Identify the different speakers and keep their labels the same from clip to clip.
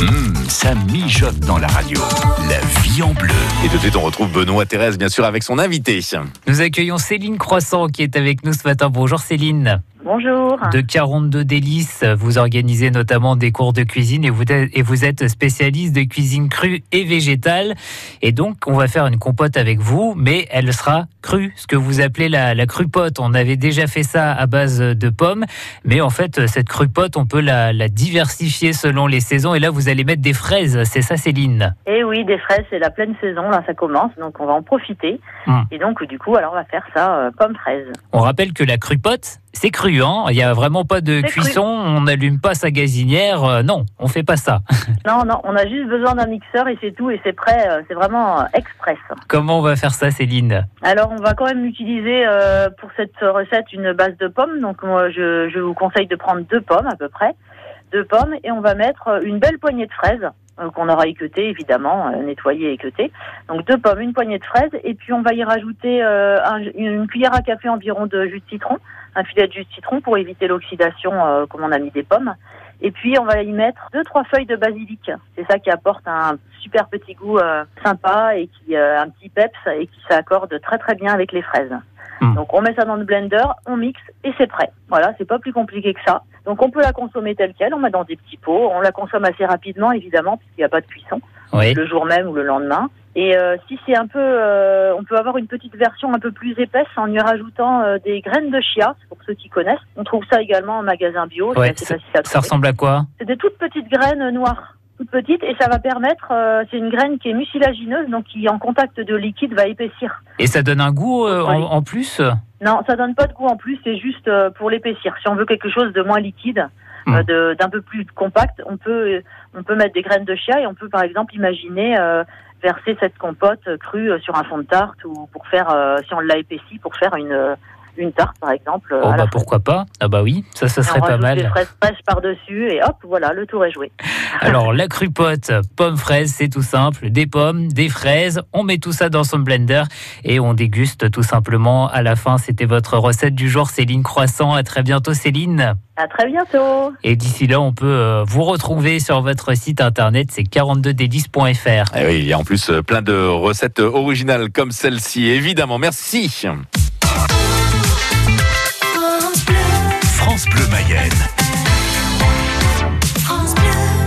Speaker 1: Hum, ça mijote dans la radio. La vie en bleu.
Speaker 2: Et tout de suite, on retrouve Benoît Thérèse, bien sûr, avec son invité.
Speaker 3: Nous accueillons Céline Croissant qui est avec nous ce matin. Bonjour Céline.
Speaker 4: Bonjour.
Speaker 3: De 42 délices, vous organisez notamment des cours de cuisine et vous, êtes, et vous êtes spécialiste de cuisine crue et végétale. Et donc, on va faire une compote avec vous, mais elle sera crue, ce que vous appelez la, la crupote. On avait déjà fait ça à base de pommes, mais en fait, cette crupote, on peut la, la diversifier selon les saisons. Et là, vous allez mettre des fraises, c'est ça Céline?
Speaker 4: Eh oui, des fraises, c'est la pleine saison, là ça commence, donc on va en profiter.
Speaker 3: Hum.
Speaker 4: Et donc du coup, alors on va faire ça euh, pomme fraise.
Speaker 3: On rappelle que la crupote, c'est cru, hein il n'y a vraiment pas de
Speaker 4: cru.
Speaker 3: cuisson, on n'allume pas sa gazinière. euh, non, on fait pas ça.
Speaker 4: Non, non, on a juste besoin d'un mixeur et c'est tout, et c'est prêt, euh, c'est vraiment euh, express.
Speaker 3: Comment on va faire ça, Céline?
Speaker 4: Alors on va quand même utiliser euh, pour cette recette une base de pommes, donc moi je, je vous conseille de prendre deux pommes à peu près, deux pommes, et on va mettre une belle poignée de fraises qu'on aura équeutées évidemment, nettoyées et équeutées. Donc deux pommes, une poignée de fraises, et puis on va y rajouter un- une cuillère à café environ de jus de citron, un filet de jus de citron pour éviter l'oxydation euh, comme on a mis des pommes. Et puis on va y mettre deux trois feuilles de basilic. C'est ça qui apporte un super petit goût euh, sympa et qui euh, un petit peps et qui s'accorde très très bien avec les fraises.
Speaker 3: Mm.
Speaker 4: Donc on met ça dans le blender, on mixe et c'est prêt. Voilà, c'est pas plus compliqué que ça. Donc on peut la consommer telle quelle, on met dans des petits pots, on la consomme assez rapidement évidemment puisqu'il n'y a pas de cuisson
Speaker 3: Oui.
Speaker 4: le jour même ou le lendemain. Et euh, si c'est un peu, euh, on peut avoir une petite version un peu plus épaisse en y rajoutant euh, des graines de chia, pour ceux qui connaissent. On trouve ça également en magasin bio,
Speaker 3: Ouais, Ça
Speaker 4: trouver.
Speaker 3: ressemble à quoi?
Speaker 4: C'est des toutes petites graines noires, toutes petites, et ça va permettre, euh, c'est une graine qui est mucilagineuse, donc qui en contact de liquide va épaissir.
Speaker 3: Et ça donne un goût euh, en,
Speaker 4: Oui.
Speaker 3: en plus?
Speaker 4: Non, ça donne pas de goût en plus, c'est juste euh, pour l'épaissir. Si on veut quelque chose de moins liquide,
Speaker 3: Hmm.
Speaker 4: euh, d'un peu plus compact, on peut, on peut mettre des graines de chia et on peut par exemple imaginer euh, verser cette compote crue euh, sur un fond de tarte ou pour faire, si on l'a épaissi, pour faire une, une tarte par exemple. euh,
Speaker 3: Oh
Speaker 4: à
Speaker 3: bah pourquoi pas? Ah bah oui, ça, ça serait
Speaker 4: on
Speaker 3: pas
Speaker 4: rajoute des
Speaker 3: mal.
Speaker 4: fraises fraîches par-dessus et hop, voilà, le tour est joué.
Speaker 3: Alors la crupote, pommes fraises, c'est tout simple. Des pommes, des fraises, on met tout ça dans son blender et on déguste tout simplement à la fin. C'était votre recette du jour, Céline Croissant. À très bientôt, Céline.
Speaker 4: À très bientôt.
Speaker 3: Et d'ici là, on peut euh, vous retrouver sur votre site internet, c'est 42délices.fr.
Speaker 2: Et oui, il y a en plus euh, plein de recettes originales comme celle-ci, évidemment. Merci.
Speaker 1: Mayenne.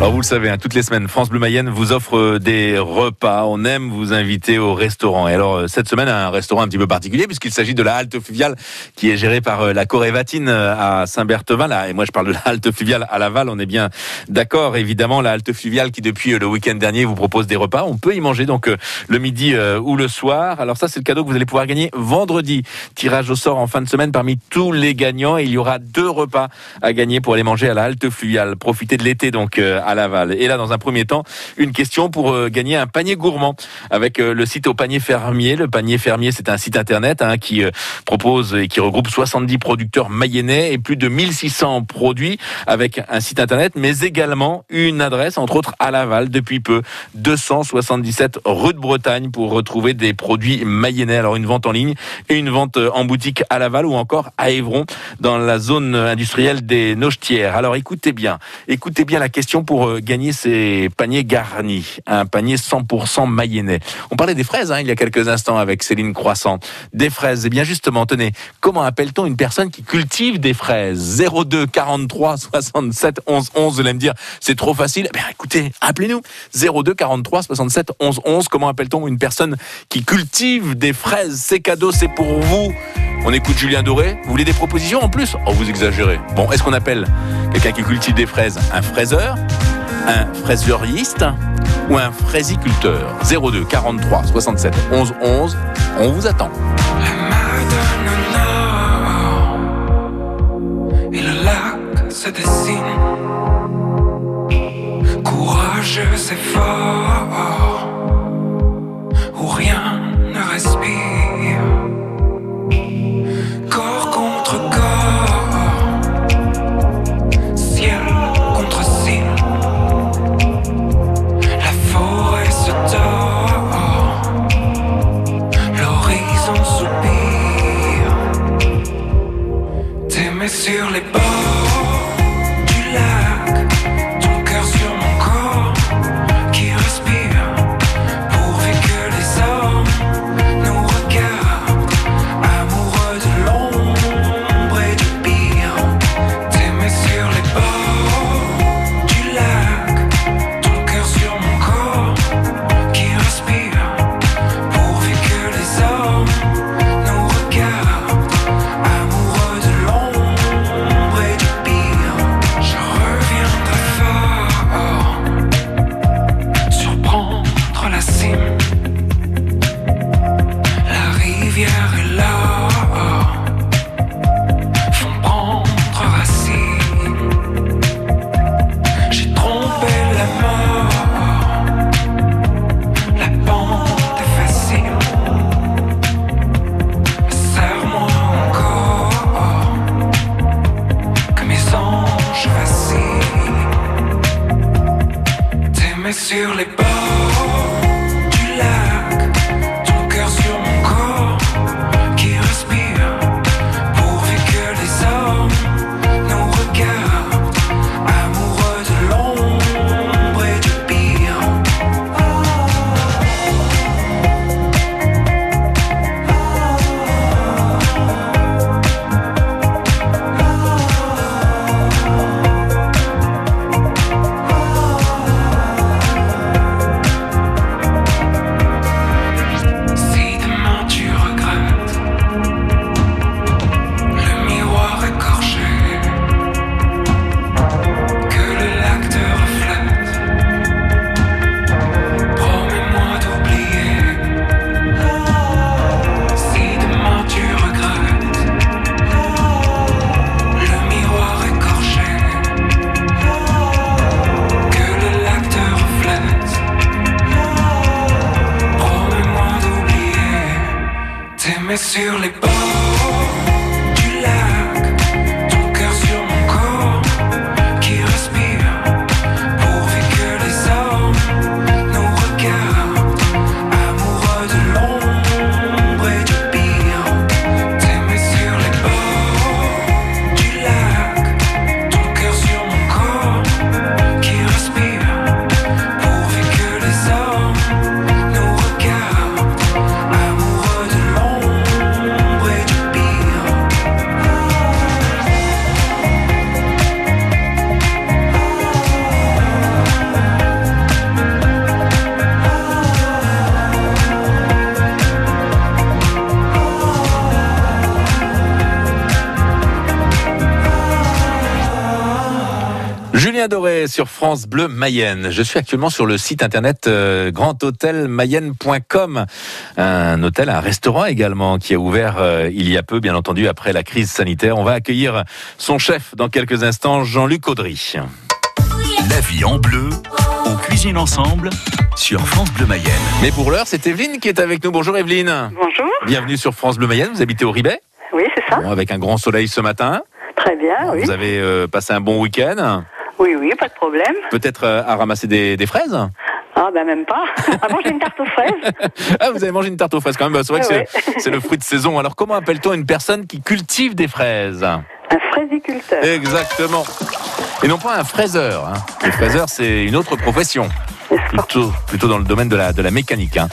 Speaker 2: Alors vous le savez, hein, toutes les semaines, France Bleu Mayenne vous offre euh, des repas. On aime vous inviter au restaurant. Et alors euh, cette semaine, un restaurant un petit peu particulier puisqu'il s'agit de la halte fluviale qui est gérée par euh, la Corévatine à Saint-Berthevin. Là, et moi je parle de la halte fluviale à Laval. On est bien d'accord, évidemment, la halte fluviale qui depuis le week-end dernier vous propose des repas. On peut y manger donc le midi ou le soir. Alors ça, c'est le cadeau que vous allez pouvoir gagner vendredi. Tirage au sort en fin de semaine parmi tous les gagnants. Il y aura deux repas à gagner pour aller manger à la halte fluviale. Profitez de l'été donc à Laval. Et là, dans un premier temps, une question pour euh, gagner un panier gourmand avec euh, le site au panier fermier. Le panier fermier, c'est un site internet hein, qui euh, propose et qui regroupe 70 producteurs mayennais et plus de 1600 produits avec un site internet, mais également une adresse, entre autres à Laval depuis peu, 277 rue de Bretagne pour retrouver des produits mayennais. Alors une vente en ligne et une vente en boutique à Laval ou encore à Évron dans la zone industrielle des Nochetières. Alors écoutez bien, écoutez bien la question pour euh, gagner ces paniers garnis, un panier 100% mayennais. On parlait des fraises hein, il y a quelques instants avec Céline Croissant. Des fraises, et bien justement, tenez, comment appelle-t-on une personne qui cultive des fraises? 02 43 67 11 11, vous allez me dire, c'est trop facile. Eh bien écoutez, appelez-nous 02 43 67 11 11. Comment appelle-t-on une personne qui cultive des fraises? C'est cadeau, c'est pour vous. On écoute Julien Doré. Vous voulez des propositions en plus? Oh, vous exagérez. Bon, est-ce qu'on appelle quelqu'un qui cultive des fraises un fraiseur, un fraiseriiste ou un fraisiculteur? 02 43 67 11 11. On vous attend.
Speaker 5: Et le lac se dessine Courageux et fort T'aimais sur les bords
Speaker 2: Julien Doré sur France Bleu Mayenne. Je suis actuellement sur le site internet euh, grandhôtelmayenne.com. Un hôtel, un restaurant également qui a ouvert euh, il y a peu, bien entendu, après la crise sanitaire. On va accueillir son chef dans quelques instants, Jean-Luc Audry.
Speaker 1: La vie en bleu, on cuisine ensemble sur France Bleu Mayenne.
Speaker 2: Mais pour l'heure, c'est Evelyne qui est avec nous. Bonjour Evelyne.
Speaker 6: Bonjour.
Speaker 2: Bienvenue sur France Bleu Mayenne. Vous habitez au Ribet,
Speaker 6: Oui, c'est ça.
Speaker 2: Bon, avec un grand soleil ce matin.
Speaker 6: Très bien, oui.
Speaker 2: Vous avez euh, passé un bon week-end.
Speaker 6: Oui, oui, pas de problème.
Speaker 2: Peut-être euh, à ramasser des, des fraises?
Speaker 6: Ah, ben même pas. Avant, j'ai une tarte aux fraises.
Speaker 2: Ah, vous avez mangé une tarte aux fraises quand même. Bah, c'est vrai que c'est le fruit de saison. Alors, comment appelle-t-on une personne qui cultive des fraises?
Speaker 6: Un fraisiculteur.
Speaker 2: Exactement. Et non pas un fraiseur. Hein. Le fraiseur, c'est une autre profession. Plutôt, plutôt dans le domaine de la, de la mécanique. hein.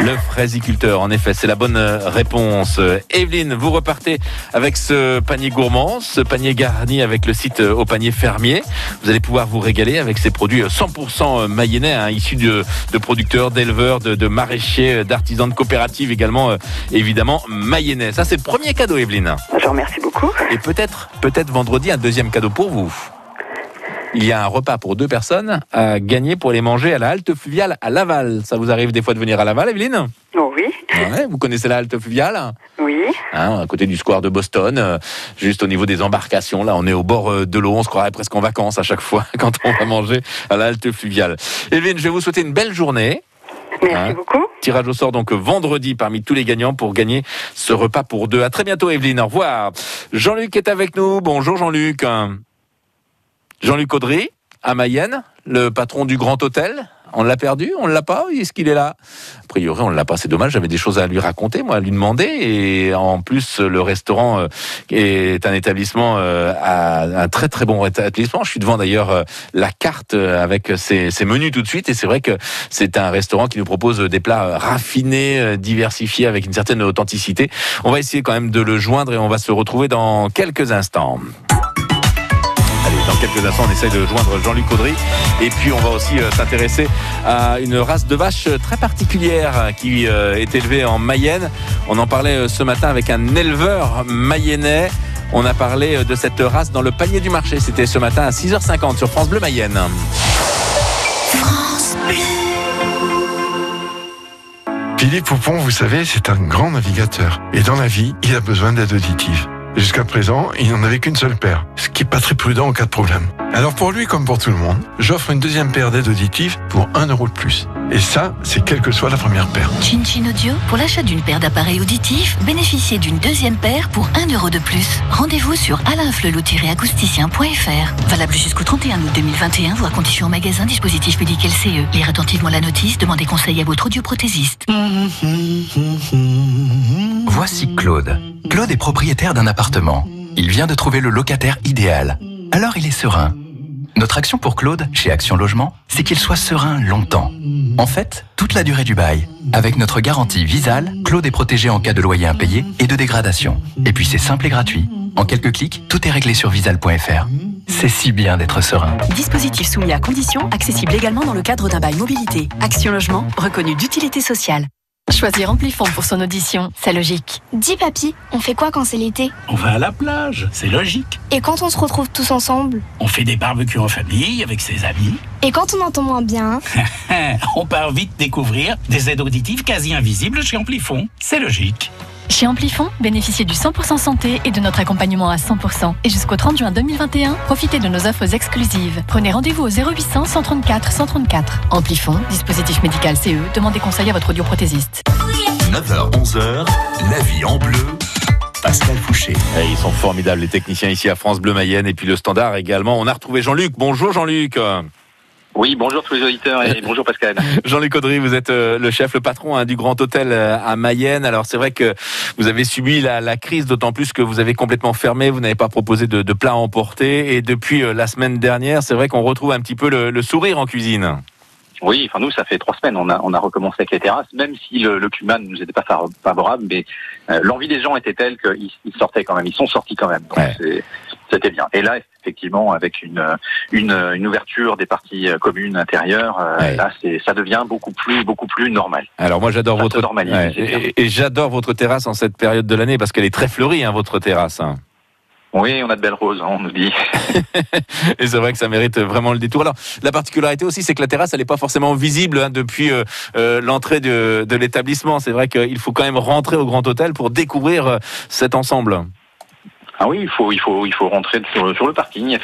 Speaker 2: Le fraisiculteur, en effet, c'est la bonne euh, réponse. Euh, Evelyne, vous repartez avec ce panier gourmand, ce panier garni avec le site euh, au panier fermier. Vous allez pouvoir vous régaler avec ces produits euh, 100% mayennais, hein, issus de, de producteurs, d'éleveurs, de, de maraîchers, euh, d'artisans de coopératives également, euh, évidemment, mayennais. Ça, c'est le premier cadeau, Evelyne.
Speaker 6: Je vous remercie beaucoup.
Speaker 2: Et peut-être, peut-être vendredi, un deuxième cadeau pour vous. Il y a un repas pour deux personnes à gagner pour les manger à la halte fluviale à Laval. Ça vous arrive des fois de venir à Laval, Evelyne?
Speaker 6: Oh oui,
Speaker 2: Ouais, Vous connaissez la halte fluviale?
Speaker 6: Oui.
Speaker 2: hein, À côté du square de Boston, euh, juste au niveau des embarcations. Là, on est au bord euh, de l'eau. On se croirait presque en vacances à chaque fois quand on va manger à la halte fluviale. Evelyne, je vais vous souhaiter une belle journée.
Speaker 6: Merci
Speaker 2: Hein
Speaker 6: beaucoup.
Speaker 2: Tirage au sort donc vendredi parmi tous les gagnants pour gagner ce repas pour deux. À très bientôt Evelyne, au revoir. Jean-Luc est avec nous. Bonjour Jean-Luc. Jean-Luc Audry à Mayenne, le patron du Grand Hôtel. On l'a perdu, on l'a pas Est-ce qu'il est là? A priori, on l'a pas. C'est dommage. J'avais des choses à lui raconter, moi, à lui demander. Et en plus, le restaurant euh, est un établissement euh, un très très bon établissement. Je suis devant d'ailleurs euh, la carte avec ses, ses menus tout de suite. Et c'est vrai que c'est un restaurant qui nous propose des plats raffinés, diversifiés, avec une certaine authenticité. On va essayer quand même de le joindre et on va se retrouver dans quelques instants. Dans quelques instants, on essaye de joindre Jean-Luc Audry. Et puis, on va aussi euh, s'intéresser à une race de vache très particulière qui euh, est élevée en Mayenne. On en parlait euh, ce matin avec un éleveur mayennais. On a parlé euh, de cette race dans le panier du marché. C'était ce matin à 6h50 sur France Bleu Mayenne.
Speaker 7: Philippe Poupon, vous savez, c'est un grand navigateur. Et dans la vie, il a besoin d'aide auditive. Jusqu'à présent, il n'en avait qu'une seule paire, ce qui est pas très prudent en cas de problème. Alors pour lui comme pour tout le monde, j'offre une deuxième paire d'aides auditives pour 1 euro de plus. Et ça, c'est quelle que soit la première paire.
Speaker 8: Chin Chin Audio, pour l'achat d'une paire d'appareils auditifs, bénéficiez d'une deuxième paire pour 1 euro de plus. Rendez-vous sur alainflelou-acousticien.fr. Valable jusqu'au 31 août 2021, voire conditions au magasin dispositif médical CE. Lire attentivement la notice, demandez conseil à votre audioprothésiste.
Speaker 9: Voici Claude. Claude est propriétaire d'un appartement. Il vient de trouver le locataire idéal. Alors il est serein. Notre action pour Claude, chez Action Logement, c'est qu'il soit serein longtemps. En fait, toute la durée du bail. Avec notre garantie Visal, Claude est protégé en cas de loyer impayé et de dégradation. Et puis c'est simple et gratuit. En quelques clics, tout est réglé sur visal.fr. C'est si bien d'être serein.
Speaker 10: Dispositif soumis à conditions, accessible également dans le cadre d'un bail mobilité. Action Logement, reconnu d'utilité sociale.
Speaker 11: Choisir Amplifon pour son audition, c'est logique.
Speaker 12: Dis papy, on fait quoi quand c'est l'été?
Speaker 13: On va à la plage, c'est logique.
Speaker 12: Et quand on se retrouve tous ensemble?
Speaker 13: On fait des barbecues en famille avec ses amis.
Speaker 12: Et quand on entend moins bien?
Speaker 13: On part vite découvrir des aides auditives quasi invisibles chez Amplifon. C'est logique.
Speaker 11: Chez Amplifon, bénéficiez du 100% santé et de notre accompagnement à 100%. Et jusqu'au 30 juin 2021, profitez de nos offres exclusives. Prenez rendez-vous au 0800 134 134. Amplifon, dispositif médical CE, demandez conseil à votre audioprothésiste.
Speaker 1: 9h, 11h, la vie en bleu. Pascal Fouché.
Speaker 2: Et ils sont formidables les techniciens ici à France Bleu Mayenne et puis le standard également. On a retrouvé Jean-Luc. Bonjour Jean-Luc.
Speaker 14: Oui, bonjour tous les auditeurs et bonjour Pascal.
Speaker 2: Jean-Luc Audry, vous êtes euh, le chef, le patron hein, du Grand Hôtel euh, à Mayenne. Alors c'est vrai que vous avez subi la, la crise, d'autant plus que vous avez complètement fermé, vous n'avez pas proposé de, de plats à emporter. Et depuis euh, la semaine dernière, c'est vrai qu'on retrouve un petit peu le, le, sourire en cuisine.
Speaker 14: Oui, enfin nous, ça fait trois semaines, on a, on a recommencé avec les terrasses, même si le, le cumin ne nous était pas favorable, mais euh, l'envie des gens était telle qu'ils ils sortaient quand même, ils sont sortis quand même. Donc ouais. C'était bien. Et là, effectivement, avec une, une, une ouverture des parties communes intérieures, euh, ouais. là, c'est, ça devient beaucoup plus, beaucoup plus normal.
Speaker 2: Alors moi, j'adore votre ouais. et, et j'adore votre terrasse en cette période de l'année parce qu'elle est très fleurie, hein, votre terrasse. Hein.
Speaker 14: Oui, on a de belles roses, hein, on nous dit.
Speaker 2: et c'est vrai que ça mérite vraiment le détour. Alors, la particularité aussi, c'est que la terrasse, elle n'est pas forcément visible hein, depuis euh, euh, l'entrée de, de l'établissement. C'est vrai qu'il faut quand même rentrer au Grand Hôtel pour découvrir euh, cet ensemble.
Speaker 14: Ah oui, il faut, il faut, rentrer sur, le parking.